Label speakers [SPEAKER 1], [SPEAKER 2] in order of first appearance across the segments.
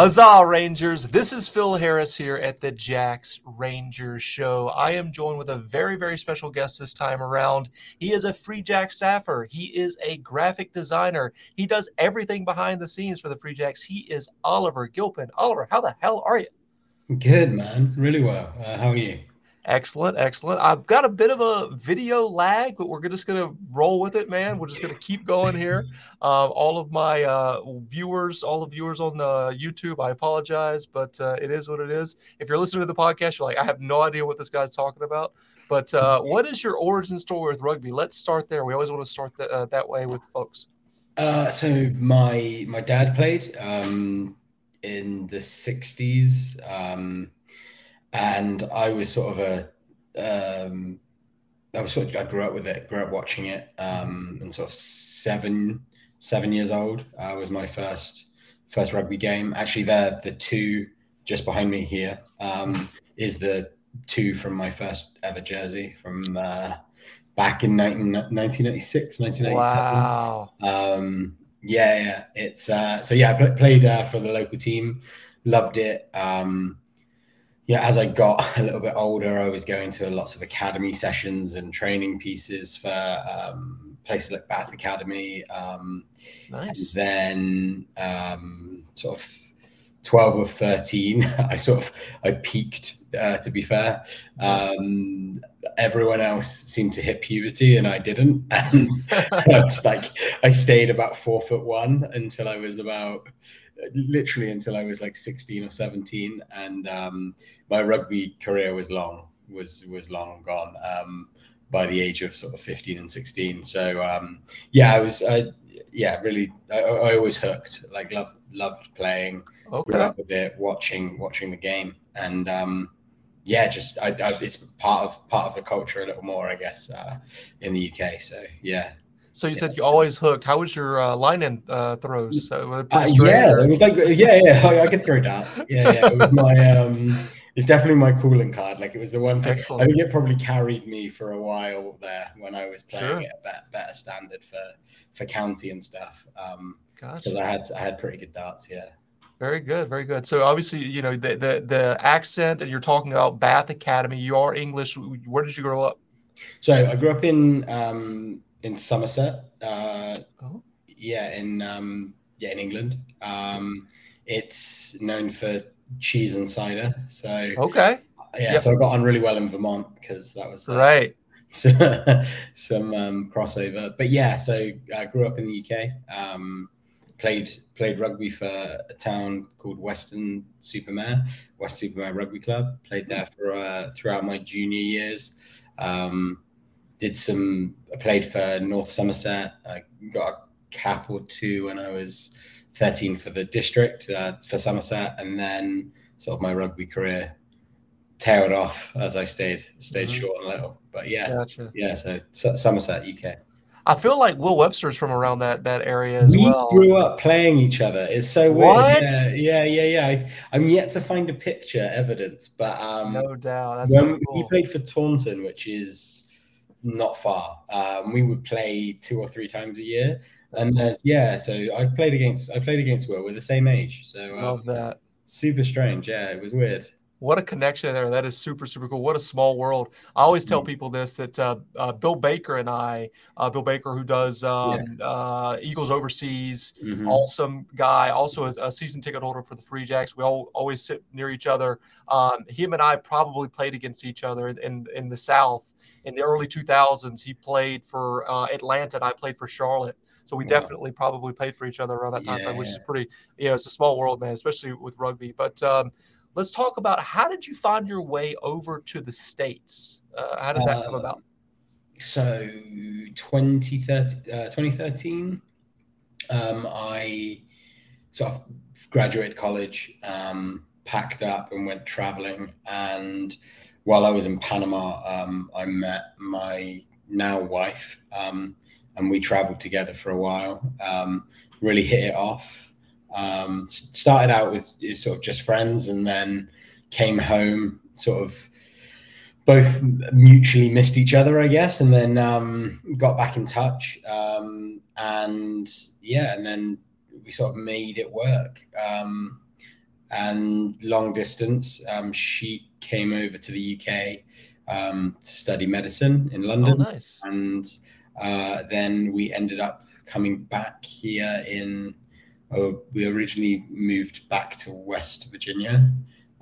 [SPEAKER 1] Huzzah, Rangers! This is Phil Harris here at the Jacks Rangers Show. I am joined with a very, very special guest this time around. He is a Free Jack staffer. He is a graphic designer. He does everything behind the scenes for the Free Jacks. He is Oliver Gilpin. Oliver, how the hell are you?
[SPEAKER 2] Good, man. Really well. Uh, how are you?
[SPEAKER 1] Excellent, excellent. I've got a bit of a video lag, but we're just going to roll with it, man. We're just going to keep going here. Uh, all of my uh, viewers, all the viewers on the YouTube, I apologize, but uh, it is what it is. If you're listening to the podcast, you're like, I have no idea what this guy's talking about. But uh, what is your origin story with rugby? Let's start there. We always want to start th- uh, that way with folks.
[SPEAKER 2] Uh, so my my dad played um, in the '60s. Um, and I was sort of a, um, I was sort of, I grew up with it, grew up watching it, um, and sort of seven, seven years old uh, was my first, first rugby game. Actually, there, the two just behind me here um, is the two from my first ever jersey from uh, back in 19, 1996, 1997. Wow. Um, yeah, yeah. It's uh, so yeah. I played uh, for the local team, loved it. Um, yeah, as I got a little bit older, I was going to lots of academy sessions and training pieces for um, places like Bath Academy. Um, nice. then, um, sort of 12 or 13, I sort of I peaked. Uh, to be fair, um, everyone else seemed to hit puberty and I didn't. And I was like, I stayed about four foot one until I was about literally until I was like 16 or 17, and um, my rugby career was long, was was long gone um, by the age of sort of 15 and 16. So um, yeah, I was, uh, yeah, really, I, I, always hooked, like loved loved playing, okay. grew up with it, watching watching the game, and um, yeah, just I, I, it's part of part of the culture a little more, I guess, uh, in the UK. So yeah,
[SPEAKER 1] so you said you always hooked. How was your uh, line in uh, throws?
[SPEAKER 2] So, uh, yeah, or? it was like yeah, yeah. I, I could throw darts. Yeah, yeah. It was my um, it's definitely my calling card. Like it was the one thing. Excellent. I think it probably carried me for a while there when I was playing sure. at a better, better, standard for for county and stuff. Um, because gotcha. I had I had pretty good darts. Yeah.
[SPEAKER 1] Very good, very good. So obviously, you know the the, the accent, and you're talking about Bath Academy. You are English. Where did you grow up?
[SPEAKER 2] So I grew up in um, in Somerset. Uh, oh. Yeah, in um, yeah in England. Um, it's known for cheese and cider. So
[SPEAKER 1] okay.
[SPEAKER 2] Yeah, yep. so I got on really well in Vermont because that was
[SPEAKER 1] uh, right.
[SPEAKER 2] some um, crossover, but yeah. So I grew up in the UK. Um, played played rugby for a town called Western Supermare, Weston-super-Mare Rugby Club. Played there for uh, throughout my junior years. Um, did some. I played for North Somerset. I got a cap or two when I was 13 for the district uh, for Somerset, and then sort of my rugby career tailed off as I stayed stayed mm-hmm. short and little. But yeah, gotcha. yeah. So, so, Somerset, UK.
[SPEAKER 1] I feel like Will Webster's from around that that area as
[SPEAKER 2] we
[SPEAKER 1] well.
[SPEAKER 2] We grew up playing each other. It's so weird. What? Yeah, yeah, yeah. yeah. i am yet to find a picture evidence, but um,
[SPEAKER 1] no doubt. That's so cool.
[SPEAKER 2] he played for Taunton, which is not far. Um, we would play two or three times a year, That's and cool. yeah, so I've played against I played against Will. We're the same age, so
[SPEAKER 1] um, love that.
[SPEAKER 2] Super strange, yeah. It was weird.
[SPEAKER 1] What a connection there! That is super super cool. What a small world. I always tell mm. people this that uh, uh, Bill Baker and I, uh, Bill Baker who does um, yeah. Uh, Eagles overseas, mm-hmm. awesome guy, also a, a, season ticket holder for the Free Jacks. We all always sit near each other. Um, him and I probably played against each other in in, in the South in the early 2000s. He played for uh, Atlanta, and I played for Charlotte. So we wow. definitely probably played for each other around that time, yeah. which is pretty. You know, it's a small world, man, especially with rugby. But um, let's talk about how did you find your way over to the states? Uh, how did that uh, come about?
[SPEAKER 2] So 2013, uh, 2013 um, I sort of graduated college, um, packed up, and went traveling and while I was in Panama, um, I met my now wife, um, and we traveled together for a while. Um, really hit it off. Um, started out with sort of just friends, and then came home, sort of both mutually missed each other, I guess, and then um, got back in touch. Um, and yeah, and then we sort of made it work and long distance. Um, she came over to the UK um, to study medicine in London.
[SPEAKER 1] Oh, nice.
[SPEAKER 2] And uh, then we ended up coming back here in. Oh, we originally moved back to West Virginia.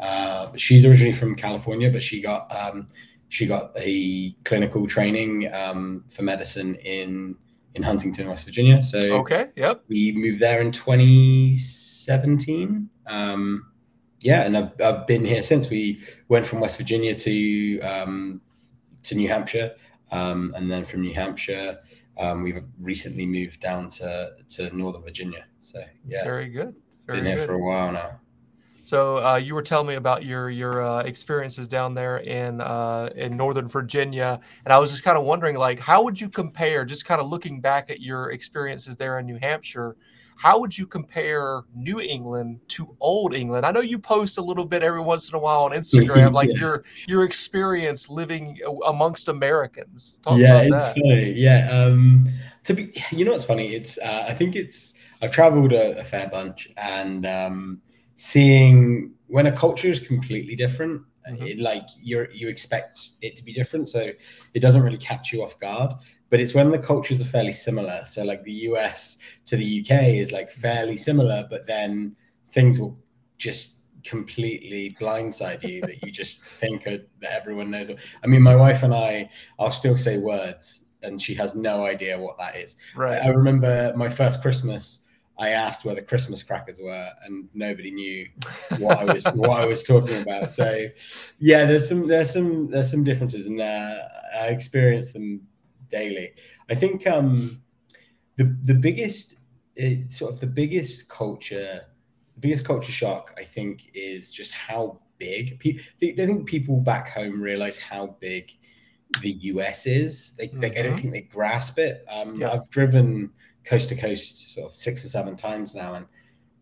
[SPEAKER 2] Uh, she's originally from California, but she got um, she got a clinical training um, for medicine in in Huntington, West Virginia. So
[SPEAKER 1] okay, yep.
[SPEAKER 2] We moved there in 2017. Um, yeah, and I've I've been here since. We went from West Virginia to um, to New Hampshire, um, and then from New Hampshire, um, we've recently moved down to to Northern Virginia. So yeah,
[SPEAKER 1] very good. Very
[SPEAKER 2] been here for a while now.
[SPEAKER 1] So uh, you were telling me about your your uh, experiences down there in uh, in Northern Virginia, and I was just kind of wondering, like, how would you compare? Just kind of looking back at your experiences there in New Hampshire, how would you compare New England to Old England? I know you post a little bit every once in a while on Instagram, like yeah. your your experience living amongst Americans.
[SPEAKER 2] Talk yeah, it's that. funny. Yeah, um, to be, you know, what's funny? It's uh, I think it's I've traveled a, a fair bunch, and um, seeing when a culture is completely different, mm-hmm. it, like you're you expect it to be different, so it doesn't really catch you off guard but it's when the cultures are fairly similar. So like the US to the UK is like fairly similar, but then things will just completely blindside you that you just think that everyone knows. What, I mean, my wife and I, I'll still say words and she has no idea what that is.
[SPEAKER 1] Right.
[SPEAKER 2] I remember my first Christmas. I asked where the Christmas crackers were, and nobody knew what I was what I was talking about. So, yeah, there's some there's some there's some differences, and uh, I experienced them daily. I think um, the the biggest it, sort of the biggest culture the biggest culture shock I think is just how big. I think people back home realize how big the US is. They, mm-hmm. they I don't mm-hmm. think they grasp it. Um, yeah. I've driven coast to coast sort of six or seven times now, and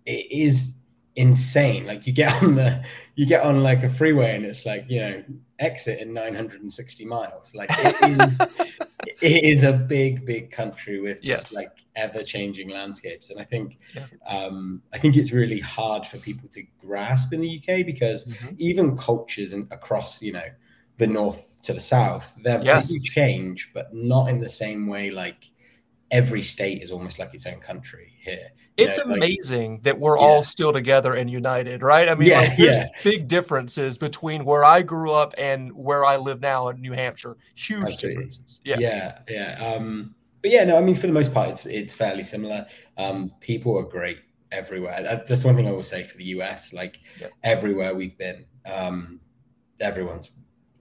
[SPEAKER 2] it is insane. Like you get on the you get on like a freeway and it's like you know exit in 960 miles. Like it is it is a big big country with yes. just like ever changing landscapes, and I think yeah. um, I think it's really hard for people to grasp in the UK because mm-hmm. even cultures and across you know the north to the south, they're yes. change, but not in the same way like every state is almost like its own country here.
[SPEAKER 1] It's know, amazing like, that we're yeah. all still together and united, right? I mean, yeah, like, there's yeah. big differences between where I grew up and where I live now in New Hampshire. Huge Absolutely. differences. Yeah,
[SPEAKER 2] yeah, yeah. Um, but yeah, no, I mean, for the most part, it's it's fairly similar. Um, people are great everywhere. That's one thing I will say for the US. Like everywhere we've been, um, everyone's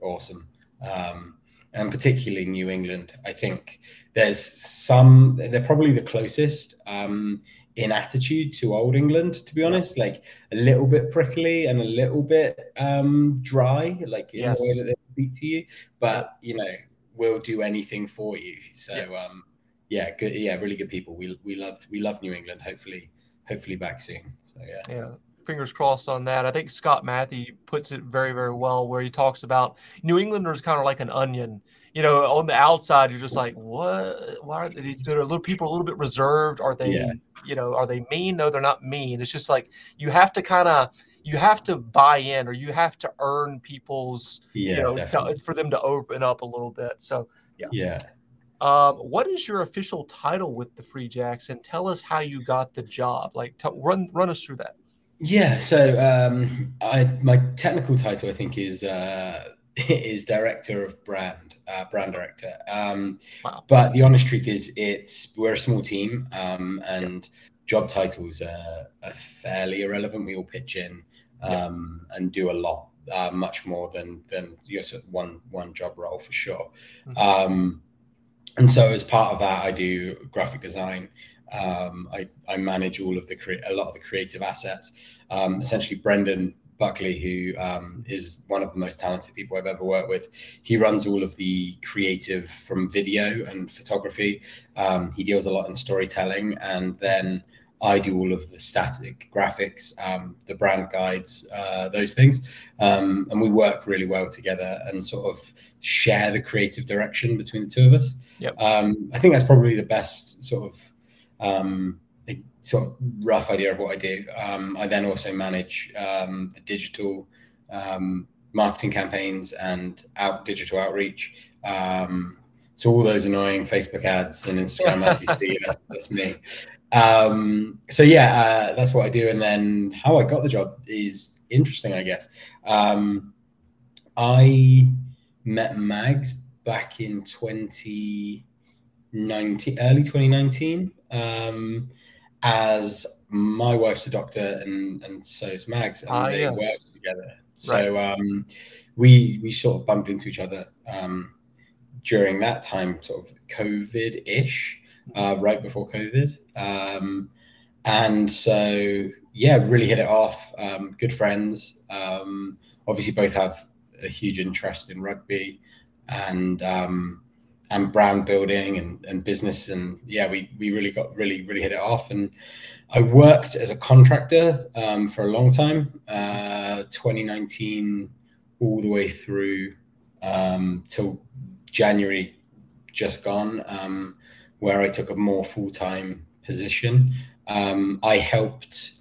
[SPEAKER 2] awesome. Um, and particularly New England. I think there's some, they're probably the closest um, in attitude to Old England, to be honest, like a little bit prickly and a little bit um, dry, like in yes. the way that they speak to you. But, you know, we'll do anything for you. So, yes. um, yeah, good. Yeah, really good people. We, we love, we love New England. Hopefully, hopefully back soon. So, yeah.
[SPEAKER 1] Yeah fingers crossed on that. I think Scott Mathie puts it very, very well, where he talks about New Englanders kind of like an onion. You know, on the outside, you're just like, what? Why are these good? Are little people a little bit reserved? Are they, yeah. you know, are they mean? No, they're not mean. It's just like you have to kind of, you have to buy in, or you have to earn people's, yeah, you know, to, for them to open up a little bit. So, yeah.
[SPEAKER 2] Yeah.
[SPEAKER 1] Um, what is your official title with the Free Jacks, and tell us how you got the job? Like, t- run run us through that.
[SPEAKER 2] Yeah, so um, I my technical title I think is uh, is director of brand, uh, brand director. Um, wow. But the honest truth is, it's we're a small team, um, and job titles are, are, fairly irrelevant. We all pitch in um, and do a lot, uh, much more than than just one one job role for sure. Mm-hmm. Um, and so, as part of that, I do graphic design. Um, I, I, manage all of the cre- a lot of the creative assets. Um, essentially, Brendan Buckley, who um, is one of the most talented people I've ever worked with, he runs all of the creative from video and photography. Um, he deals a lot in storytelling, and then I do all of the static graphics, um, the brand guides, uh, those things, um, and we work really well together and sort of share the creative direction between the two of us.
[SPEAKER 1] Yep.
[SPEAKER 2] I think that's probably the best sort of um, a sort of rough idea of what I do. Um, I then also manage um, the digital um, marketing campaigns and out digital outreach. Um, so all those annoying Facebook ads and Instagram ads you see, that's, that's me. Um, so yeah, uh, that's what I do. And then how I got the job is interesting, I guess. I met Mags back in 2019, early 2019, um, as my wife's a doctor and, and so is Mags, and ah, they yes. work together. So right. um, we we sort of bumped into each other um, during that time, sort of COVID ish, uh, right before COVID. Um, and so, yeah, really hit it off. Um, good friends. Um, obviously, both have a huge interest in rugby and um, and brand building and, and business. And yeah, we we really got really really hit it off. And I worked as a contractor um, for a long time, uh, 2019 all the way through um, till January just gone, um, where I took a more full time position. Um, I helped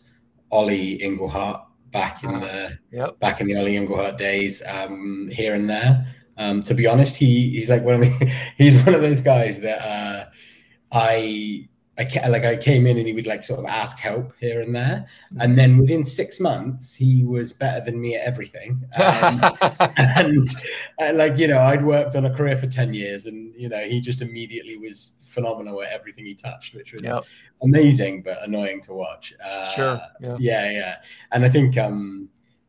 [SPEAKER 2] Ollie Englehart back in ah, the yep. back in the Ollie Englehart days um, here and there. Um, to be honest, he he's like one of the, he's one of those guys that uh, I I like I came in and he would like sort of ask help here and there, and then within six months he was better than me at everything. Um, and uh, like you know, I'd worked on a career for ten years, and you know, he just immediately was phenomenal at everything he touched, which was yep. amazing but annoying to watch.
[SPEAKER 1] Uh, sure.
[SPEAKER 2] Yeah. yeah, yeah, and I think um,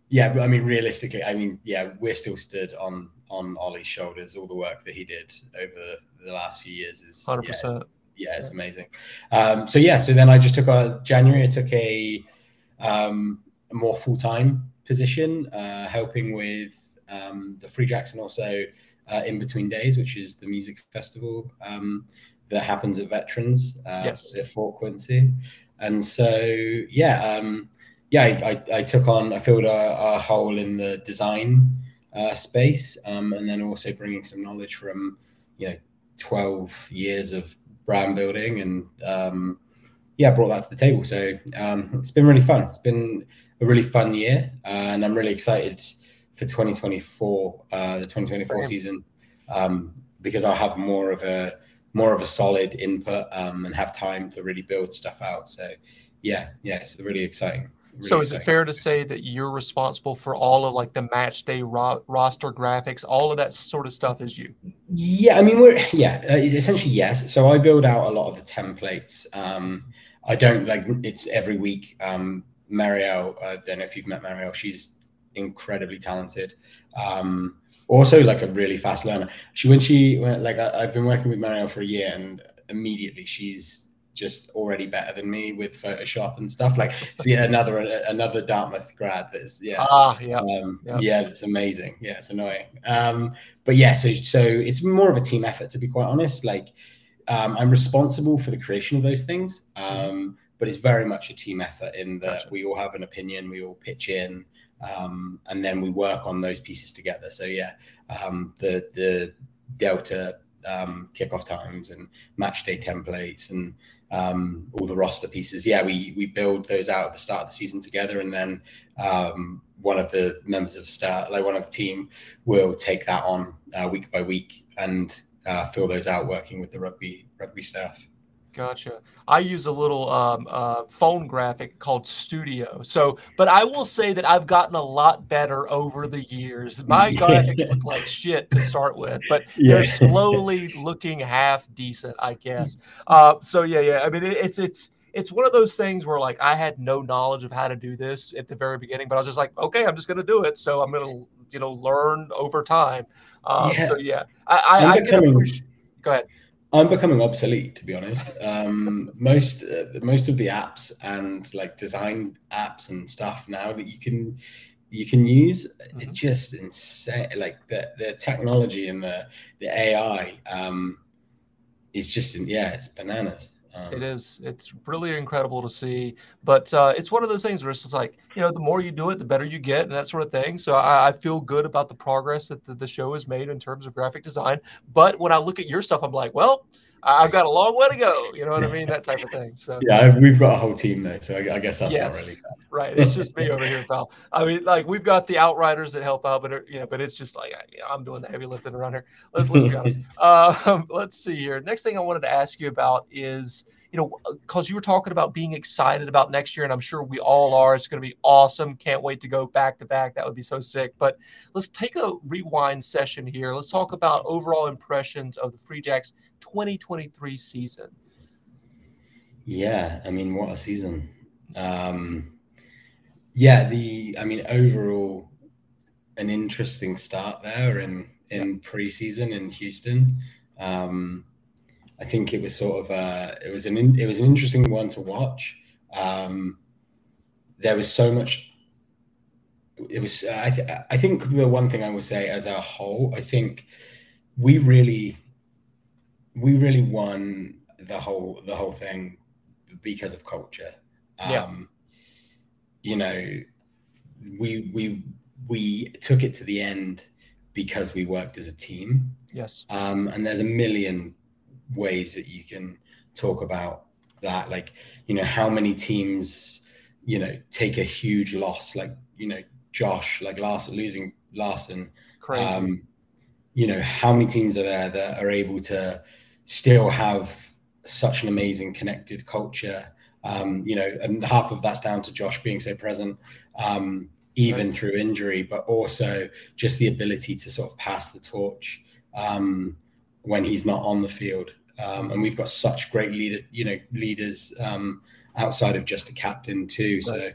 [SPEAKER 2] yeah, I mean, realistically, I mean, yeah, we're still stood on on Ollie's shoulders. All the work that he did over the last few years is
[SPEAKER 1] hundred yeah, percent
[SPEAKER 2] yeah, it's amazing. Um, so yeah, so then I just took a January. I took a, um, a more full time position, uh, helping with um, the Free Jacks and also uh, in between days, which is the music festival um, that happens at Veterans uh, yes. at Fort Quincy. And so yeah, um, yeah, I, I, I, took on, I filled a, a hole in the design uh, space, um, and then also bringing some knowledge from you know 12 years of brand building and um, yeah, brought that to the table. So um, it's been really fun. It's been a really fun year, uh, and I'm really excited for 2024, uh, the 2024 Same. season, um, because I'll have more of a more of a solid input um, and have time to really build stuff out. So yeah, yeah, it's really exciting.
[SPEAKER 1] So is it fair to say that you're responsible for all of like the match day ro- roster graphics, all of that sort of stuff is you?
[SPEAKER 2] Yeah, I mean we're yeah, uh, essentially yes. So I build out a lot of the templates. Um, I don't like it's every week. Um, Marielle, I don't know if you've met Marielle. She's incredibly talented. Um, also like a really fast learner. She when she went like I, I've been working with Marielle for a year, and immediately she's just already better than me with Photoshop and stuff. Like, see another another Dartmouth grad that's yeah,
[SPEAKER 1] ah, yeah, um,
[SPEAKER 2] yeah, yeah, that's amazing. Yeah, it's annoying. Um, but yeah, so so it's more of a team effort to be quite honest. Like, um, I'm responsible for the creation of those things, um, but it's very much a team effort in that gotcha. we all have an opinion, we all pitch in. Um, and then we work on those pieces together. So yeah, um, the the Delta um, kickoff times and match day templates and um, all the roster pieces. Yeah, we we build those out at the start of the season together, and then um, one of the members of staff, like one of the team, will take that on uh, week by week and uh, fill those out, working with the rugby rugby staff.
[SPEAKER 1] Gotcha. I use a little um, uh, phone graphic called Studio. So, but I will say that I've gotten a lot better over the years. My graphics look like shit to start with, but yeah. they're slowly looking half decent, I guess. Uh, so yeah, yeah. I mean, it, it's it's it's one of those things where like I had no knowledge of how to do this at the very beginning, but I was just like, okay, I'm just going to do it. So I'm going to you know learn over time. Um, yeah. So yeah, I, I, I can appreciate. Go ahead.
[SPEAKER 2] I'm becoming obsolete, to be honest. Um, most uh, most of the apps and like design apps and stuff now that you can you can use, mm-hmm. it's just insane. Like the the technology and the the AI um, is just yeah, it's bananas.
[SPEAKER 1] Um, it is. It's really incredible to see. But uh, it's one of those things where it's just like, you know, the more you do it, the better you get, and that sort of thing. So I, I feel good about the progress that the, the, show has made in terms of graphic design. But when I look at your stuff, I'm like, well, I've got a long way to go. You know what I mean? That type of thing. So
[SPEAKER 2] yeah, we've got a whole team though, so I, I guess that's yes, not really
[SPEAKER 1] right. It's just me over here, pal. I mean, like we've got the outriders that help out, but you know, but it's just like you know, I'm doing the heavy lifting around here. Let's, let's be honest. Uh, let's see here. Next thing I wanted to ask you about is you know, because you were talking about being excited about next year, and I'm sure we all are. It's going to be awesome. Can't wait to go back to back. That would be so sick. But let's take a rewind session here. Let's talk about overall impressions of the Free Jacks 2023 season.
[SPEAKER 2] Yeah, I mean, what a season. Um, yeah, the I mean, overall, an interesting start there in in preseason in Houston. Um, I think it was sort of a, it was an it was an interesting one to watch. Um, there was so much. It was I th- I think the one thing I would say as a whole, I think we really we really won the whole the whole thing because of culture. Um, yeah. You know, we we we took it to the end because we worked as a team.
[SPEAKER 1] Yes.
[SPEAKER 2] Um, and there's a million ways that you can talk about that like you know how many teams you know take a huge loss like you know josh like larson losing larson
[SPEAKER 1] Crazy. Um,
[SPEAKER 2] you know how many teams are there that are able to still have such an amazing connected culture um, you know and half of that's down to josh being so present um, even right. through injury but also just the ability to sort of pass the torch um, when he's not on the field. Um, and we've got such great leader, you know, leaders um, outside of just a captain too. So,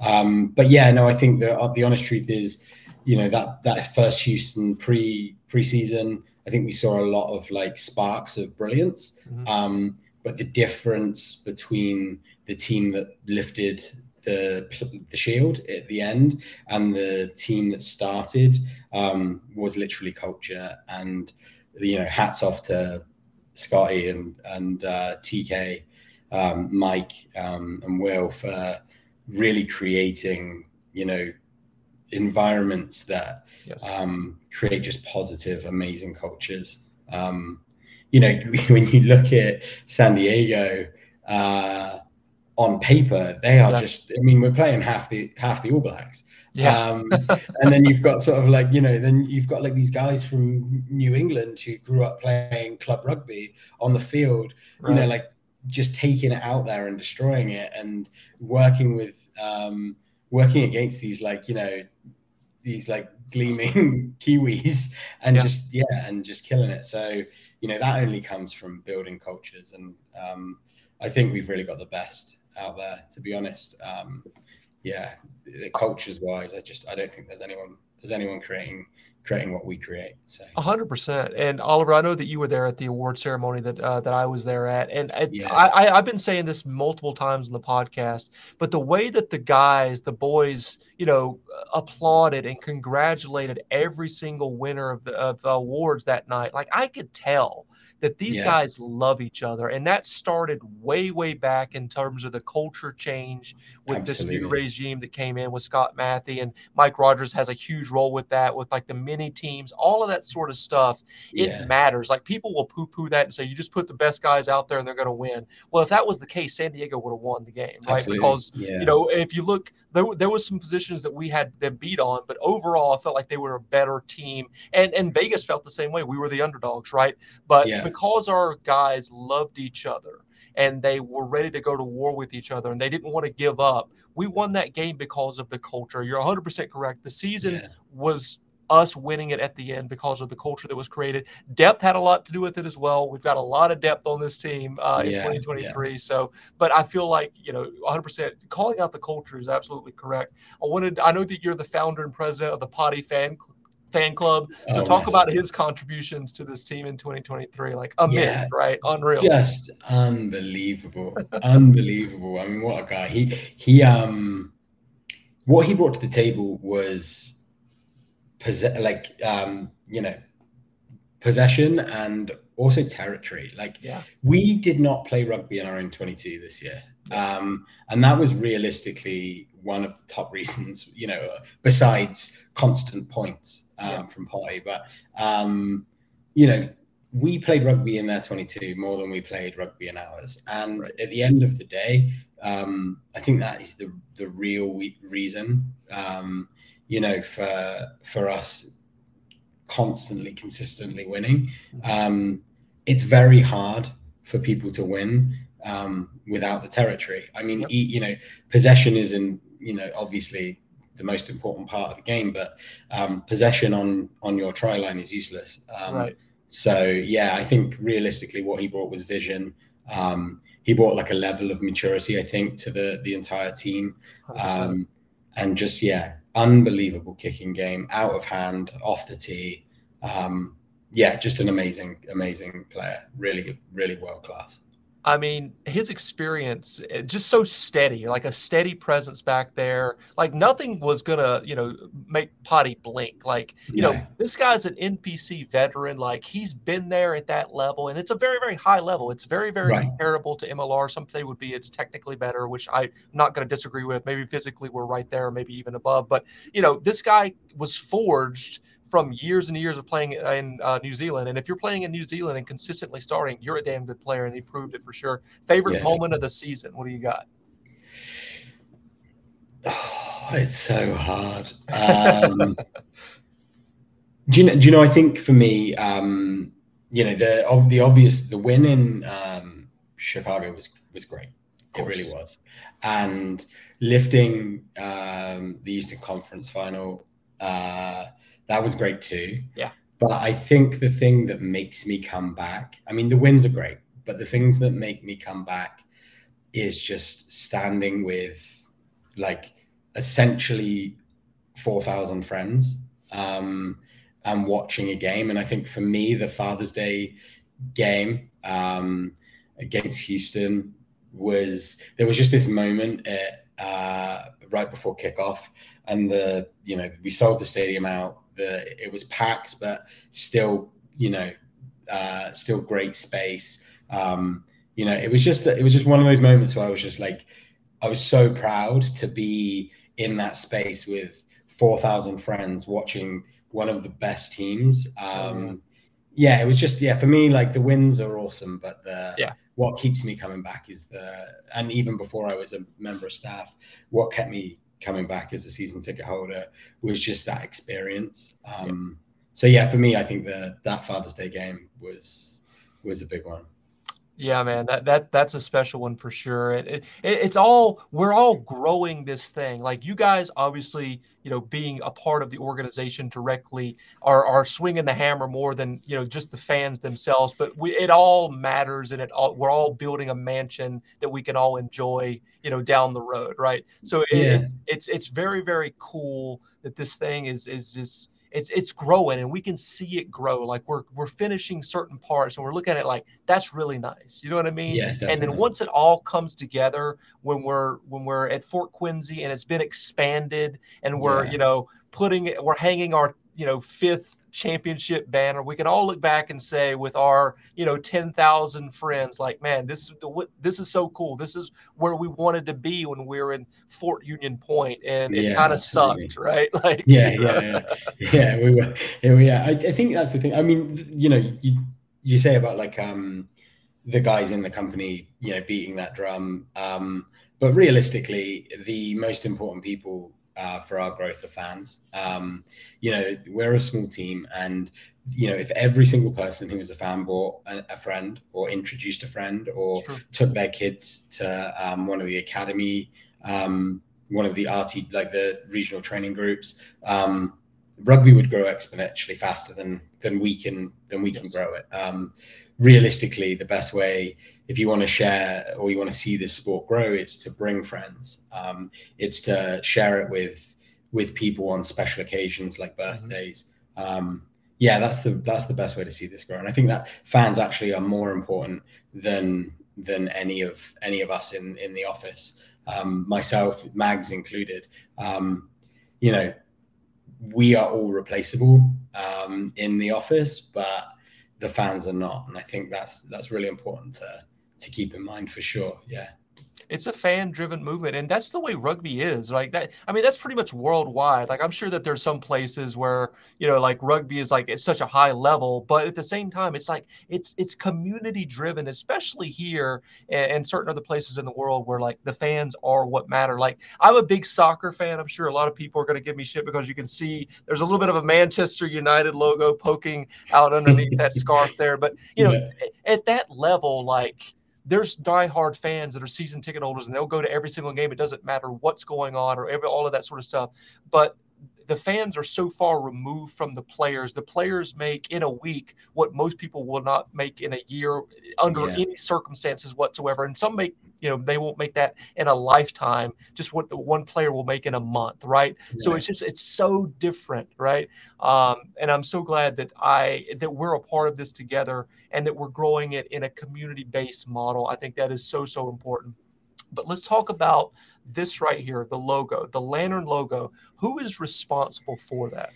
[SPEAKER 2] um, but yeah, no, I think the uh, the honest truth is, you know, that that first Houston pre preseason, I think we saw a lot of like sparks of brilliance. Mm-hmm. Um, but the difference between the team that lifted the the shield at the end and the team that started um, was literally culture and you know, hats off to Scotty and and uh, TK, um, Mike, um, and Will for really creating, you know, environments that yes. um, create just positive, amazing cultures. Um, you know, when you look at San Diego uh, on paper, they are just. I mean, we're playing half the half the All Blacks, yeah. Um, and then you've got sort of like, you know, then you've got like these guys from New England who grew up playing club rugby on the field, right. you know, like just taking it out there and destroying it and working with, um, working against these like, you know, these like gleaming Kiwis and yeah. just, yeah, and just killing it. So, you know, that only comes from building cultures. And um, I think we've really got the best out there, to be honest. Um, yeah, the cultures wise, I just I don't think there's anyone there's anyone creating creating what we create. So
[SPEAKER 1] hundred percent. And Oliver, I know that you were there at the award ceremony that uh, that I was there at, and I, yeah. I, I've been saying this multiple times on the podcast, but the way that the guys, the boys, you know, applauded and congratulated every single winner of the of the awards that night, like I could tell that these yeah. guys love each other. And that started way, way back in terms of the culture change with Absolutely. this new regime that came in with Scott Mathie and Mike Rogers has a huge role with that, with like the mini teams, all of that sort of stuff. It yeah. matters. Like people will poo poo that and say, you just put the best guys out there and they're going to win. Well, if that was the case, San Diego would have won the game, right? Absolutely. Because, yeah. you know, if you look, there, there was some positions that we had them beat on, but overall, I felt like they were a better team. And, and Vegas felt the same way. We were the underdogs, right? But yeah because our guys loved each other and they were ready to go to war with each other and they didn't want to give up, we won that game because of the culture. You're 100% correct. The season yeah. was us winning it at the end because of the culture that was created. Depth had a lot to do with it as well. We've got a lot of depth on this team uh, in 2023. Yeah. So, but I feel like you know, 100% calling out the culture is absolutely correct. I wanted. I know that you're the founder and president of the Potty Fan fan club. So oh, talk about his contributions to this team in 2023. Like a yeah, right? Unreal.
[SPEAKER 2] Just unbelievable. unbelievable. I mean, what a guy. He he um what he brought to the table was possess like um, you know, possession and also territory. Like
[SPEAKER 1] yeah.
[SPEAKER 2] we did not play rugby in our own 22 this year. Um, and that was realistically one of the top reasons, you know, besides constant points um, yeah. from Potty. But um, you know, we played rugby in their 22 more than we played rugby in ours. And right. at the end of the day, um, I think that is the the real reason, um, you know, for for us constantly, consistently winning. Um, it's very hard for people to win um, without the territory. I mean, yep. you know, possession is in you know, obviously the most important part of the game, but um, possession on on your try line is useless. Um, right. So yeah, I think realistically, what he brought was vision. Um, he brought like a level of maturity, I think, to the the entire team, um, and just yeah, unbelievable kicking game, out of hand, off the tee. Um, yeah, just an amazing, amazing player. Really, really world class.
[SPEAKER 1] I mean, his experience eh, just so steady, like a steady presence back there. Like nothing was gonna, you know, make Potty blink. Like, you yeah. know, this guy's an NPC veteran. Like he's been there at that level, and it's a very, very high level. It's very, very right. comparable to MLR. Some say would be it's technically better, which I'm not going to disagree with. Maybe physically we're right there, maybe even above. But you know, this guy was forged from years and years of playing in uh, New Zealand. And if you're playing in New Zealand and consistently starting, you're a damn good player, and he proved it for sure. Favorite yeah. moment of the season? What do you got?
[SPEAKER 2] Oh, it's so hard. Um, do you know? Do you know? I think for me, um, you know, the the obvious the win in um, Chicago was was great. It really was, and lifting um, the Eastern Conference final. Uh, that was great too.
[SPEAKER 1] Yeah.
[SPEAKER 2] But I think the thing that makes me come back, I mean, the wins are great, but the things that make me come back is just standing with like essentially 4,000 friends um, and watching a game. And I think for me, the Father's Day game um, against Houston was there was just this moment at, uh, right before kickoff, and the you know we sold the stadium out the it was packed, but still, you know, uh, still great space. Um, you know, it was just it was just one of those moments where I was just like, I was so proud to be in that space with four thousand friends watching one of the best teams. Um, mm-hmm. Yeah, it was just yeah for me like the wins are awesome, but the
[SPEAKER 1] yeah
[SPEAKER 2] what keeps me coming back is the and even before I was a member of staff, what kept me coming back as a season ticket holder was just that experience. Um, yeah. So yeah, for me, I think the that Father's Day game was was a big one.
[SPEAKER 1] Yeah, man, that that that's a special one for sure. It, it, it's all we're all growing this thing. Like you guys, obviously, you know, being a part of the organization directly, are are swinging the hammer more than you know just the fans themselves. But we, it all matters, and it all we're all building a mansion that we can all enjoy, you know, down the road, right? So it, yeah. it's it's it's very very cool that this thing is is just it's it's growing and we can see it grow like we're we're finishing certain parts and we're looking at it like that's really nice you know what i mean
[SPEAKER 2] yeah definitely.
[SPEAKER 1] and then once it all comes together when we're when we're at fort quincy and it's been expanded and we're yeah. you know putting it we're hanging our you know fifth championship banner we can all look back and say with our you know 10,000 friends like man this this is so cool. This is where we wanted to be when we were in Fort Union Point and it yeah, kind of sucked right?
[SPEAKER 2] Like yeah yeah yeah, yeah we were yeah I, I think that's the thing. I mean you know you you say about like um the guys in the company you know beating that drum um but realistically the most important people uh, for our growth of fans. Um, you know, we're a small team, and you know, if every single person who was a fan bought a, a friend or introduced a friend or took their kids to um, one of the academy, um, one of the RT like the regional training groups, um, rugby would grow exponentially faster than than we can than we can grow it. Um, realistically, the best way if you want to share or you want to see this sport grow, it's to bring friends. Um, it's to share it with with people on special occasions like mm-hmm. birthdays. Um, yeah, that's the that's the best way to see this grow. And I think that fans actually are more important than than any of any of us in in the office, um, myself, Mags included. Um, you know, we are all replaceable um, in the office, but the fans are not, and I think that's that's really important to to keep in mind for sure. Yeah.
[SPEAKER 1] It's a fan driven movement, and that's the way rugby is. Like that, I mean, that's pretty much worldwide. Like I'm sure that there's some places where you know, like rugby is like it's such a high level, but at the same time, it's like it's it's community driven, especially here and, and certain other places in the world where like the fans are what matter. Like I'm a big soccer fan. I'm sure a lot of people are going to give me shit because you can see there's a little bit of a Manchester United logo poking out underneath that scarf there. But you know, yeah. at that level, like there's diehard fans that are season ticket holders and they'll go to every single game. It doesn't matter what's going on or every, all of that sort of stuff. But the fans are so far removed from the players. The players make in a week what most people will not make in a year under yeah. any circumstances whatsoever. And some make you know they won't make that in a lifetime just what the one player will make in a month right? So it's just it's so different right? Um, and i'm so glad that i that we're a part of this together and that we're growing it in a community based model. I think that is so so important. But let's talk about this right here the logo the lantern logo. Who is responsible for that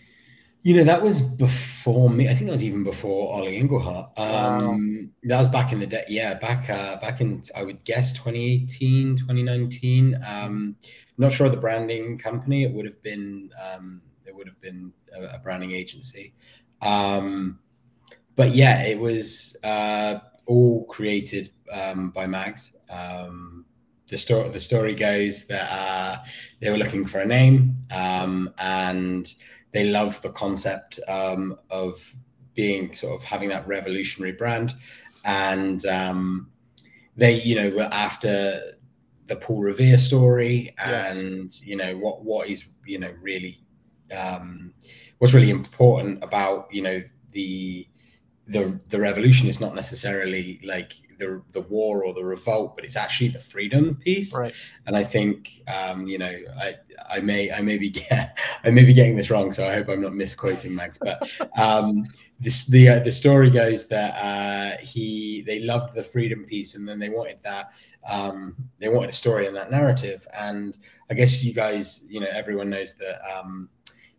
[SPEAKER 2] you know, that was before me. I think that was even before Ollie Engelhart. Um, wow. That was back in the day. Yeah, back uh, back in, I would guess, 2018, 2019. Um, not sure the branding company. It would have been, um, it would have been a, a branding agency. Um, but yeah, it was uh, all created um, by Mags. Um, the story, the story goes that uh, they were looking for a name um, and they love the concept um, of being sort of having that revolutionary brand, and um, they, you know, were after the Paul Revere story, and yes. you know what what is you know really um, what's really important about you know the the the revolution is not necessarily like the the war or the revolt, but it's actually the freedom piece.
[SPEAKER 1] Right.
[SPEAKER 2] And I think um, you know I I may I may be get, I may be getting this wrong, so I hope I'm not misquoting Mags. But um, this the uh, the story goes that uh, he they loved the freedom piece, and then they wanted that um, they wanted a story in that narrative. And I guess you guys you know everyone knows that um,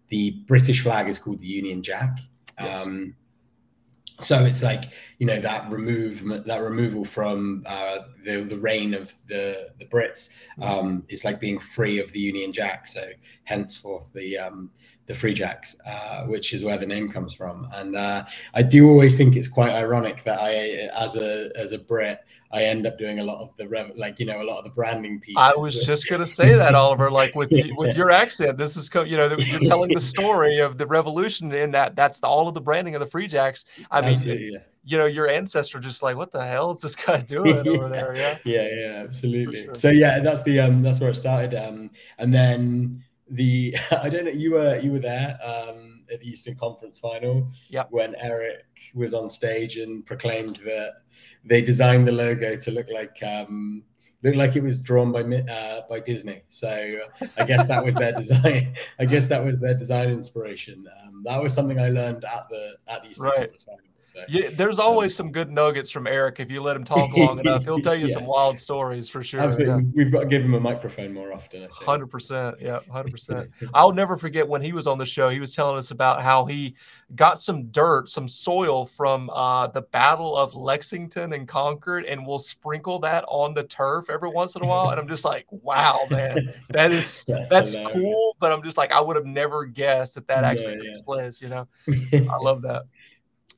[SPEAKER 2] the British flag is called the Union Jack. Yes. Um, so it's like you know that remove that removal from uh, the the reign of the the Brits mm. um, is like being free of the Union Jack. So henceforth the um, the Free Jacks, uh, which is where the name comes from. And uh, I do always think it's quite ironic that I, as a as a Brit, I end up doing a lot of the rev- like you know a lot of the branding pieces.
[SPEAKER 1] I was just gonna say that, Oliver. Like with yeah. with your accent, this is co- you know you're telling the story of the revolution, and that that's the, all of the branding of the Free Jacks. I mean. yeah you know your ancestor just like what the hell is this guy doing over there yeah
[SPEAKER 2] yeah yeah absolutely sure. so yeah that's the um that's where it started um and then the I don't know you were you were there um, at the Eastern Conference final
[SPEAKER 1] yep.
[SPEAKER 2] when Eric was on stage and proclaimed that they designed the logo to look like um, looked like it was drawn by uh, by Disney. So I guess that was their design. I guess that was their design inspiration. Um, that was something I learned at the at the Eastern right. Conference final.
[SPEAKER 1] So, yeah, there's always some good nuggets from Eric if you let him talk long enough. He'll tell you yeah. some wild stories for sure.
[SPEAKER 2] Absolutely, yeah. we've got to give him a microphone more often.
[SPEAKER 1] Hundred percent, yeah, hundred percent. I'll never forget when he was on the show. He was telling us about how he got some dirt, some soil from uh, the Battle of Lexington and Concord, and will sprinkle that on the turf every once in a while. And I'm just like, wow, man, that is that's, that's cool. But I'm just like, I would have never guessed that that actually yeah, takes place. You know, I love that.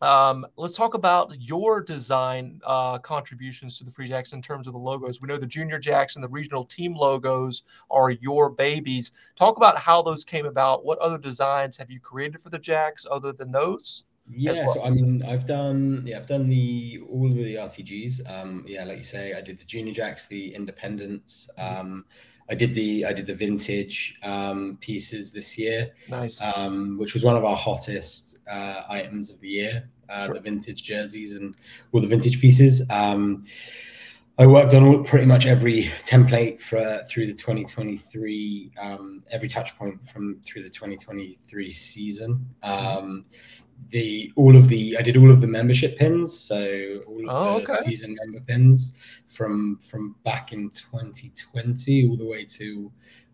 [SPEAKER 1] Um, let's talk about your design uh, contributions to the Free Jacks in terms of the logos. We know the Junior Jacks and the regional team logos are your babies. Talk about how those came about. What other designs have you created for the Jacks other than those?
[SPEAKER 2] Yeah, well? so I mean, I've done yeah, I've done the all of the RTGs. Um, yeah, like you say, I did the Junior Jacks, the Independents. Mm-hmm. Um, I did the I did the vintage um, pieces this year.
[SPEAKER 1] Nice.
[SPEAKER 2] Um, which was one of our hottest uh, items of the year uh, sure. the vintage jerseys and all the vintage pieces. Um, I worked on all, pretty much every template for through the 2023, um, every touch point from through the 2023 season. Um, the all of the I did all of the membership pins, so all of oh, the okay. season member pins from from back in 2020 all the way to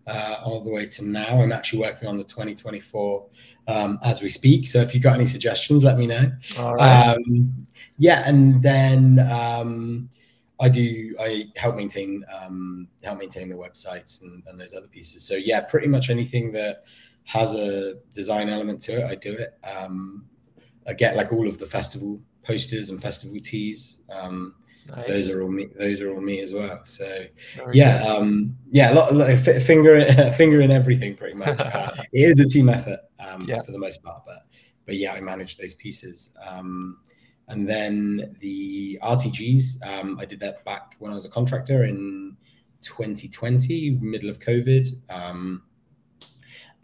[SPEAKER 2] uh, all the way to now. I'm actually working on the 2024 um, as we speak. So if you've got any suggestions, let me know.
[SPEAKER 1] All right.
[SPEAKER 2] Um, yeah, and then um, I do. I help maintain um, help maintain the websites and, and those other pieces. So yeah, pretty much anything that has a design element to it, I do it. Um, I get like all of the festival posters and festival tees. Um, nice. Those are all me. Those are all me as well. So Very yeah, um, yeah, a lot, a lot of finger finger in everything pretty much. Uh, it is a team effort um, yeah. for the most part, but but yeah, I manage those pieces. Um, and then the RTGs, um, I did that back when I was a contractor in 2020, middle of COVID. Um,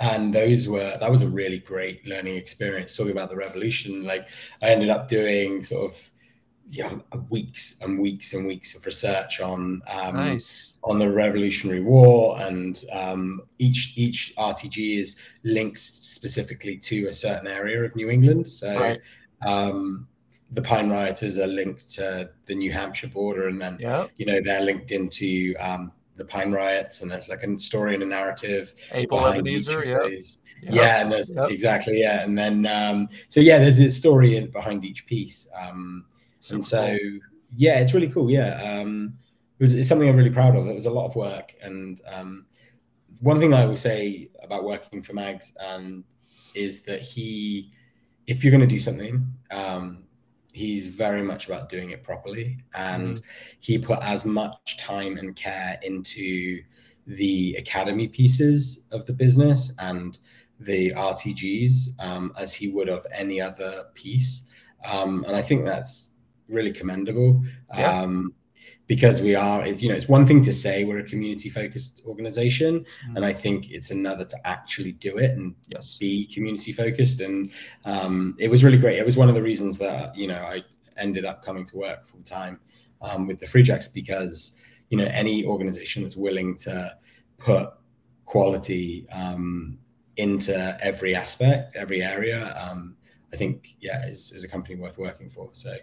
[SPEAKER 2] and those were that was a really great learning experience. Talking about the revolution, like I ended up doing sort of yeah weeks and weeks and weeks of research on um, nice. on the Revolutionary War, and um, each each RTG is linked specifically to a certain area of New England. So. Right. Um, the Pine Rioters are linked to the New Hampshire border, and then yep. you know they're linked into um, the Pine Riots, and there's like a story and a narrative.
[SPEAKER 1] Abel Ebenezer, yeah,
[SPEAKER 2] yep. yeah, and there's yep. exactly yeah, and then um, so yeah, there's a story behind each piece, um, and so cool. yeah, it's really cool. Yeah, um, it was it's something I'm really proud of. It was a lot of work, and um, one thing I will say about working for Mags um, is that he, if you're going to do something, um, he's very much about doing it properly and mm. he put as much time and care into the academy pieces of the business and the rtgs um, as he would of any other piece um, and i think that's really commendable yeah. um, because we are you know it's one thing to say we're a community focused organization mm. and i think it's another to actually do it and yes. be community focused and um, it was really great it was one of the reasons that you know i ended up coming to work full time um, with the free jacks because you know any organization that's willing to put quality um, into every aspect every area um, i think yeah is, is a company worth working for so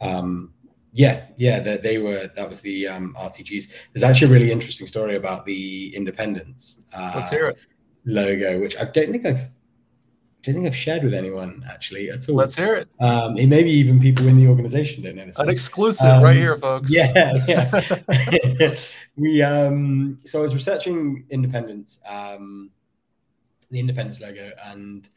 [SPEAKER 2] um, yeah, yeah, they, they, were. That was the um, RTGs. There's actually a really interesting story about the Independence.
[SPEAKER 1] Uh, Let's hear it.
[SPEAKER 2] Logo, which I don't think I've, don't think I've shared with anyone actually at all.
[SPEAKER 1] Let's hear it.
[SPEAKER 2] Um, maybe even people in the organization don't know this.
[SPEAKER 1] An one. exclusive um, right here, folks.
[SPEAKER 2] Yeah, yeah. we um, so I was researching Independence, um, the Independence logo, and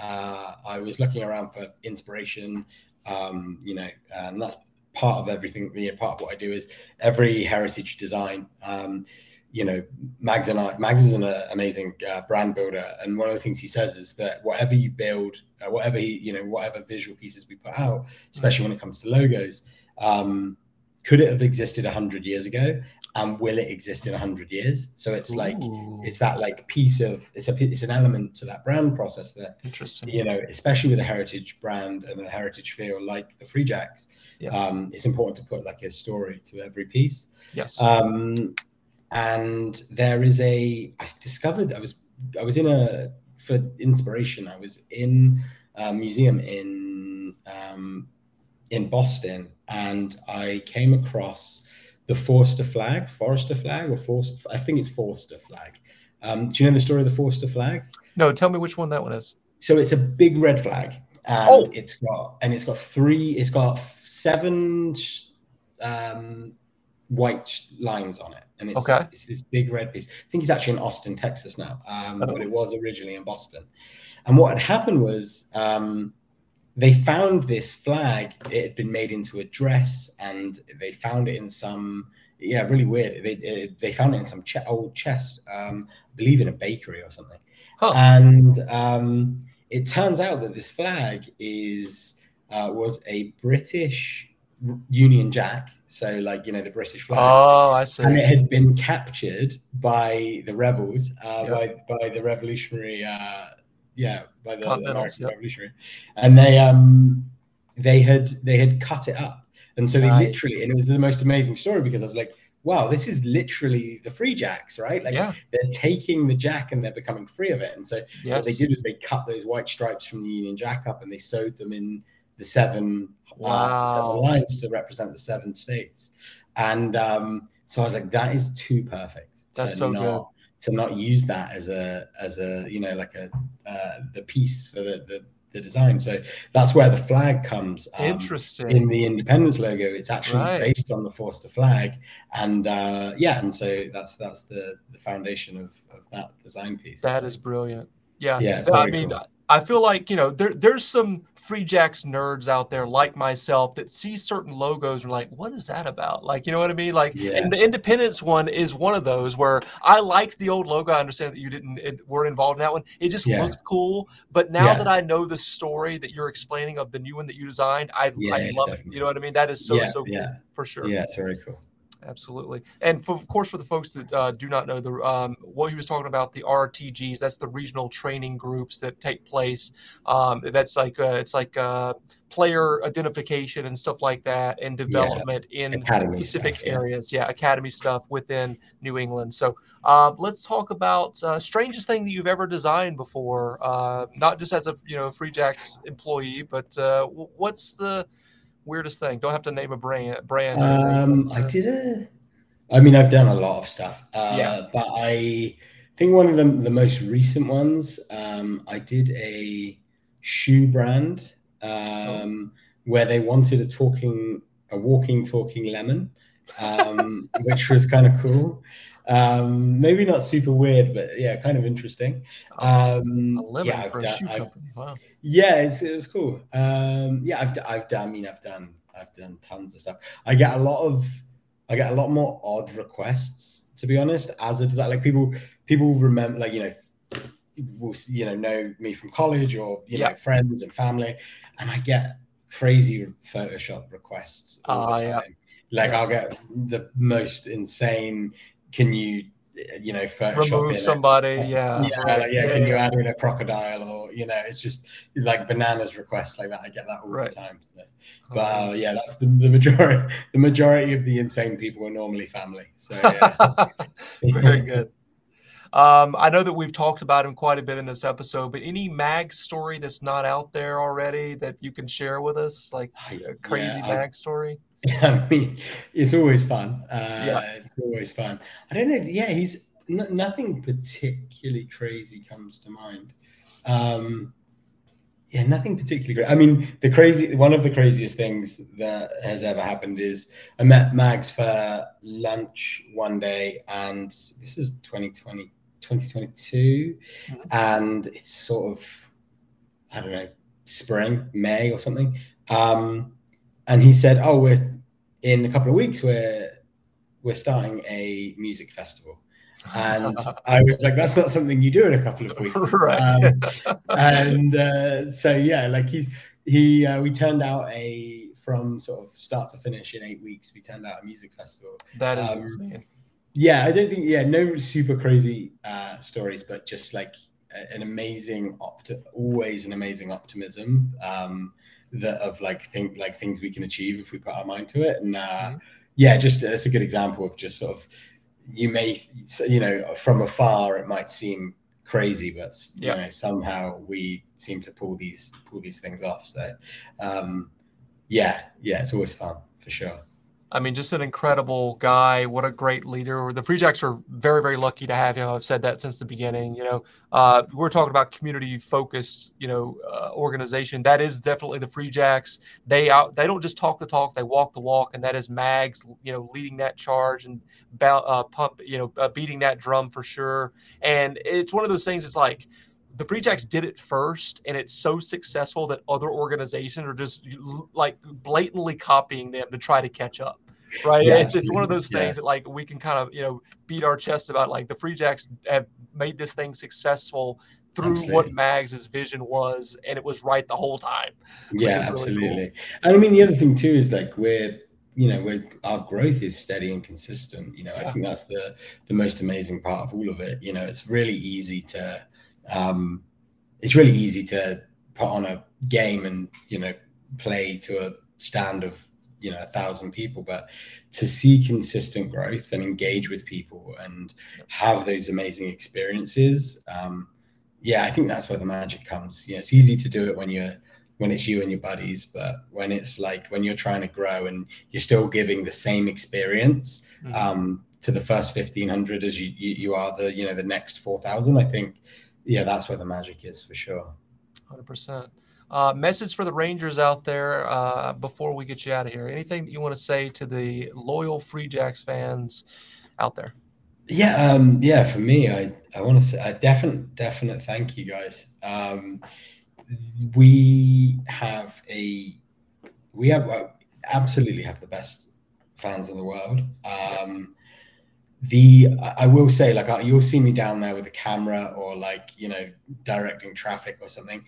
[SPEAKER 2] uh, I was looking around for inspiration. Um, you know, and that's part of everything. You know, part of what I do is every heritage design. Um, you know, Mags and I, Mags is an uh, amazing uh, brand builder, and one of the things he says is that whatever you build, uh, whatever he, you know, whatever visual pieces we put out, especially when it comes to logos, um, could it have existed hundred years ago? And will it exist in 100 years so it's Ooh. like it's that like piece of it's a it's an element to that brand process that
[SPEAKER 1] interesting
[SPEAKER 2] you know especially with a heritage brand and a heritage feel like the free jacks yeah. um it's important to put like a story to every piece
[SPEAKER 1] yes
[SPEAKER 2] um and there is a i discovered i was i was in a for inspiration i was in a museum in um in boston and i came across the Forster flag, Forester flag, or Forster. I think it's Forster flag. Um, do you know the story of the Forster flag?
[SPEAKER 1] No, tell me which one that one is.
[SPEAKER 2] So it's a big red flag, and oh. it's got and it's got three. It's got seven um, white lines on it, and it's, okay. it's this big red piece. I think it's actually in Austin, Texas now, um, oh. but it was originally in Boston. And what had happened was um, they found this flag. It had been made into a dress, and they found it in some yeah, really weird. They they found it in some ch- old chest, um, I believe in a bakery or something. Huh. And um, it turns out that this flag is uh, was a British Union Jack. So, like you know, the British flag.
[SPEAKER 1] Oh, I see.
[SPEAKER 2] And it had been captured by the rebels, uh, yep. by by the revolutionary uh, yeah, by the American yep. Revolutionary, and they um they had they had cut it up, and so they literally, and it was the most amazing story because I was like, wow, this is literally the free jacks, right? Like yeah. they're taking the jack and they're becoming free of it, and so yes. what they did was they cut those white stripes from the Union Jack up and they sewed them in the seven, wow. uh, the seven lines to represent the seven states, and um, so I was like, that is too perfect.
[SPEAKER 1] That's so not, good
[SPEAKER 2] to not use that as a as a you know like a uh, the piece for the, the the design. So that's where the flag comes.
[SPEAKER 1] Um, Interesting.
[SPEAKER 2] In the Independence logo, it's actually right. based on the Forster flag, and uh, yeah, and so that's that's the the foundation of of that design piece.
[SPEAKER 1] That is brilliant. Yeah, yeah. I mean, cool. I feel like you know there there's some Free Jacks nerds out there like myself that see certain logos and are like, what is that about? Like, you know what I mean? Like, yeah. and the Independence one is one of those where I liked the old logo. I understand that you didn't it, weren't involved in that one. It just yeah. looks cool. But now yeah. that I know the story that you're explaining of the new one that you designed, I, I love definitely. it. You know what I mean? That is so so cool for sure.
[SPEAKER 2] Yeah, it's very cool
[SPEAKER 1] absolutely. And for, of course, for the folks that uh, do not know, the um, what he was talking about, the RTGs, that's the regional training groups that take place. Um, that's like uh, it's like uh, player identification and stuff like that, and development yeah. in academy specific stuff, areas. Yeah. academy stuff within New England. So um, let's talk about uh, strangest thing that you've ever designed before, uh, not just as a you know Free Jacks employee, but uh, what's the weirdest thing? Don't have to name a brand. Brand.
[SPEAKER 2] Um, I did a. I mean, I've done a lot of stuff. Uh, yeah. But I think one of the, the most recent ones, um, I did a shoe brand um, oh. where they wanted a talking, a walking, talking lemon, um, which was kind of cool. Um, maybe not super weird, but yeah, kind of interesting.
[SPEAKER 1] Oh, um, yeah, for I've a done, shoe I've, company. Wow.
[SPEAKER 2] Yeah, it's, it was cool. Um, yeah, I've, I've done. I mean, I've done. I've done tons of stuff. I get a lot of. I get a lot more odd requests, to be honest. As a designer, like people, people remember, like you know, will you know know me from college or you yeah. know friends and family, and I get crazy Photoshop requests all uh, the time. Yeah. Like yeah. I'll get the most insane can you you know
[SPEAKER 1] remove somebody yeah
[SPEAKER 2] yeah, right. yeah, yeah can yeah. you add in a crocodile or you know it's just like bananas requests like that i get that all right. the time so. but uh, yeah that's the, the majority the majority of the insane people are normally family so yeah
[SPEAKER 1] very good um, I know that we've talked about him quite a bit in this episode, but any mag story that's not out there already that you can share with us, like a crazy mag story?
[SPEAKER 2] I mean, it's always fun. Uh, yeah. It's always fun. I don't know. Yeah, he's n- nothing particularly crazy comes to mind. Um, yeah, nothing particularly great. I mean, the crazy one of the craziest things that has ever happened is I met Mags for lunch one day, and this is 2020, 2022, mm-hmm. and it's sort of I don't know spring, May or something. Um, and he said, "Oh, we're in a couple of weeks. We're we're starting a music festival." And I was like, "That's not something you do in a couple of weeks." right. Um, and uh, so yeah, like he's he uh, we turned out a from sort of start to finish in eight weeks. We turned out a music festival.
[SPEAKER 1] That is um, insane.
[SPEAKER 2] Yeah, I don't think yeah, no super crazy uh, stories, but just like an amazing opt always an amazing optimism. Um, that of like think like things we can achieve if we put our mind to it. And uh, mm-hmm. yeah just it's a good example of just sort of you may you know from afar it might seem crazy but you know somehow we seem to pull these pull these things off. So um yeah yeah it's always fun for sure
[SPEAKER 1] I mean, just an incredible guy. What a great leader. The Free Jacks are very, very lucky to have him. I've said that since the beginning. You know, uh, we're talking about community focused, you know, uh, organization. That is definitely the Free Jacks. They out, they don't just talk the talk; they walk the walk, and that is Mags, you know, leading that charge and uh, pump, you know, uh, beating that drum for sure. And it's one of those things. It's like the Free Jacks did it first, and it's so successful that other organizations are just like blatantly copying them to try to catch up right? Yes. It's, it's one of those things yeah. that like we can kind of you know beat our chest about. Like the Free Jacks have made this thing successful through absolutely. what Mags's vision was, and it was right the whole time.
[SPEAKER 2] Yeah, absolutely. cool. And I mean, the other thing too is like we're you know we're, our growth is steady and consistent. You know, yeah. I think that's the the most amazing part of all of it. You know, it's really easy to um, it's really easy to put on a game and you know play to a stand of you know a thousand people but to see consistent growth and engage with people and have those amazing experiences um, yeah i think that's where the magic comes. Yeah it's easy to do it when you're when it's you and your buddies but when it's like when you're trying to grow and you're still giving the same experience mm-hmm. um, to the first 1500 as you, you, you are the you know the next 4000 i think yeah that's where the magic is for sure.
[SPEAKER 1] 100% Uh, message for the Rangers out there uh, before we get you out of here. Anything that you want to say to the loyal Free Jacks fans out there?
[SPEAKER 2] Yeah, um, yeah. For me, I I want to say a definite definite thank you guys. Um, we have a we have uh, absolutely have the best fans in the world. Um, the I will say like you'll see me down there with a camera or like you know directing traffic or something.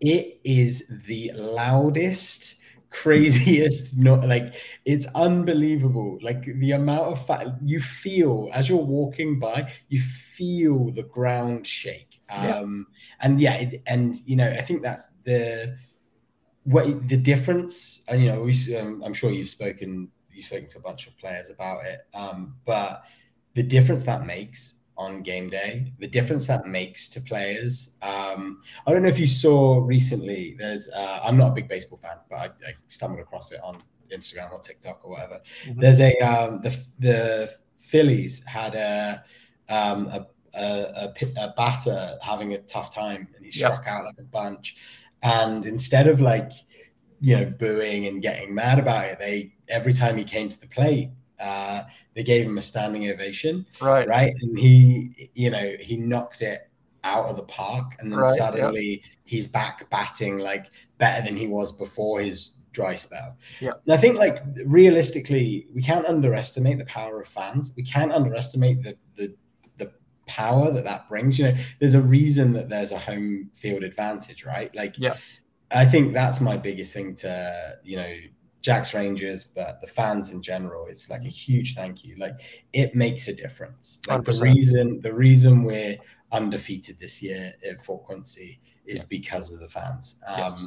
[SPEAKER 2] It is the loudest craziest not like it's unbelievable like the amount of fat you feel as you're walking by you feel the ground shake um yeah. and yeah it, and you know i think that's the what the difference and you know we um, i'm sure you've spoken you've spoken to a bunch of players about it um but the difference that makes on game day, the difference that makes to players. Um, I don't know if you saw recently. There's uh, I'm not a big baseball fan, but I, I, stumbled across it on Instagram or TikTok or whatever. Mm-hmm. There's a um, the the Phillies had a um, a, a, a, batter having a tough time, and he struck yep. out like a bunch. And instead of like you know booing and getting mad about it, they every time he came to the plate, uh, they gave him a standing ovation.
[SPEAKER 1] Right.
[SPEAKER 2] Right. And he, you know, he knocked it out of the park. And then right, suddenly yep. he's back batting like better than he was before his dry spell.
[SPEAKER 1] Yeah.
[SPEAKER 2] I think like realistically, we can't underestimate the power of fans. We can't underestimate the the the power that that brings. You know, there's a reason that there's a home field advantage, right? Like,
[SPEAKER 1] yes,
[SPEAKER 2] I think that's my biggest thing to you know Jacks Rangers, but the fans in general, it's like a huge thank you. Like it makes a difference. Like 100%. the reason the reason we're undefeated this year at Fort Quincy is yeah. because of the fans. Um, yes.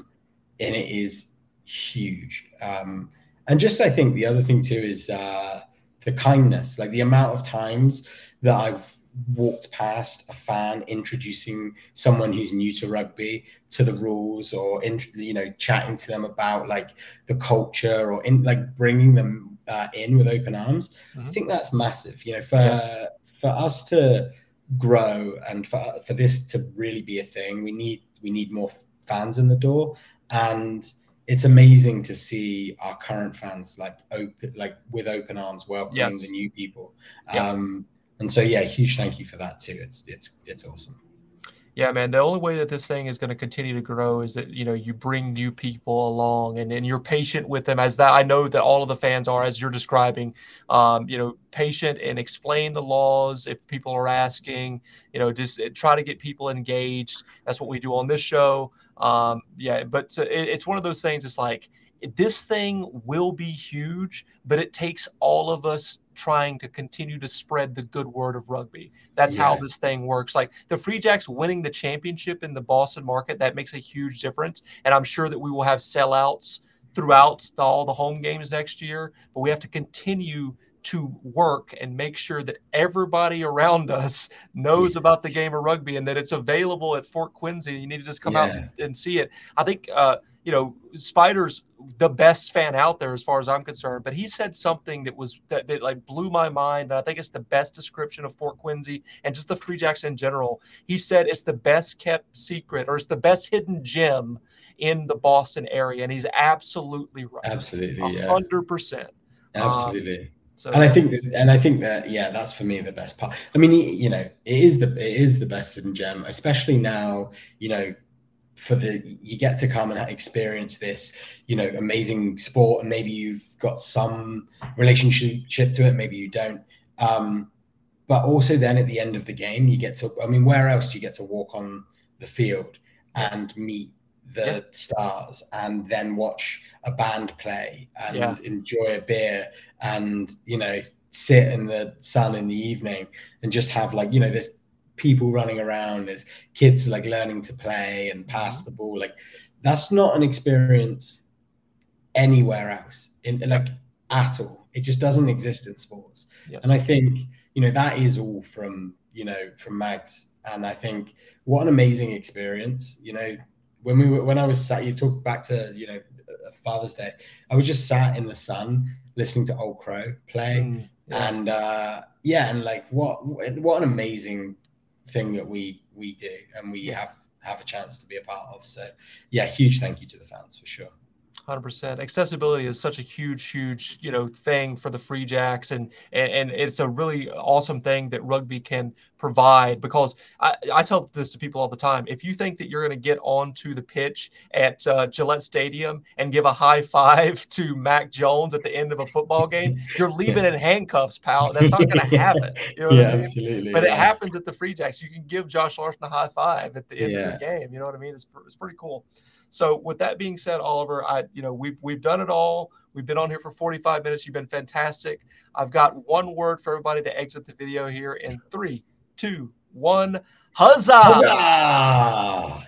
[SPEAKER 2] and it is huge. Um, and just I think the other thing too is uh, the kindness, like the amount of times that I've walked past a fan introducing someone who's new to rugby to the rules or in, you know chatting to them about like the culture or in like bringing them uh, in with open arms mm-hmm. i think that's massive you know for yes. for us to grow and for, for this to really be a thing we need we need more fans in the door and it's amazing to see our current fans like open like with open arms welcoming yes. the new people um and so yeah, huge thank you for that too. It's it's it's awesome.
[SPEAKER 1] Yeah, man. The only way that this thing is going to continue to grow is that you know you bring new people along and, and you're patient with them as that I know that all of the fans are as you're describing. Um, you know, patient and explain the laws if people are asking. You know, just eh, try to get people engaged. That's what we do on this show. Um, yeah, but it, it's one of those things. It's like this thing will be huge, but it takes all of us trying to continue to spread the good word of rugby. That's yeah. how this thing works. Like the Free Jacks winning the championship in the Boston market, that makes a huge difference. And I'm sure that we will have sellouts throughout the, all the home games next year, but we have to continue to work and make sure that everybody around us knows about the game of rugby and that it's available at Fort Quincy. You need to just come yeah. out and, and, see it. I think, uh, you know, Spider's the best fan out there as far as I'm concerned, but he said something that was that, that like blew my mind. And I think it's the best description of Fort Quincy and just the Free Jacks in general. He said it's the best kept secret or it's the best hidden gem in the Boston area. And he's absolutely right.
[SPEAKER 2] Absolutely.
[SPEAKER 1] hundred percent.
[SPEAKER 2] Absolutely. Um, so, and I think, that, and I think that, yeah, that's for me the best part. I mean, you know, it is the it is the best hidden gem, especially now. You know, for the you get to come and experience this, you know, amazing sport, and maybe you've got some relationship to it, maybe you don't. Um, but also, then at the end of the game, you get to. I mean, where else do you get to walk on the field and meet the yeah. stars and then watch a band play and yeah. enjoy a beer and you know sit in the sun in the evening and just have like you know there's people running around there's kids like learning to play and pass mm-hmm. the ball like that's not an experience anywhere else in like at all it just doesn't exist in sports yes. and i think you know that is all from you know from mags and i think what an amazing experience you know when we were when i was sat you talk back to you know Father's Day, I was just sat in the sun listening to Old Crow play, mm, yeah. and uh, yeah, and like what what an amazing thing that we we do, and we have have a chance to be a part of. So, yeah, huge thank you to the fans for sure.
[SPEAKER 1] 100% accessibility is such a huge huge you know thing for the free jacks and, and and it's a really awesome thing that rugby can provide because I, I tell this to people all the time if you think that you're going to get onto the pitch at uh, gillette stadium and give a high five to mac jones at the end of a football game you're leaving in handcuffs pal. That's not going to happen. You know
[SPEAKER 2] yeah I mean? absolutely
[SPEAKER 1] but
[SPEAKER 2] yeah.
[SPEAKER 1] it happens at the free jacks. You can give josh larson a high five at the end yeah. of the game. You know what i mean? It's, it's pretty cool so with that being said, Oliver, I you know we've we've done it all. We've been on here for 45 minutes. You've been fantastic. I've got one word for everybody to exit the video here in three, two, one. Huzzah! Huzzah!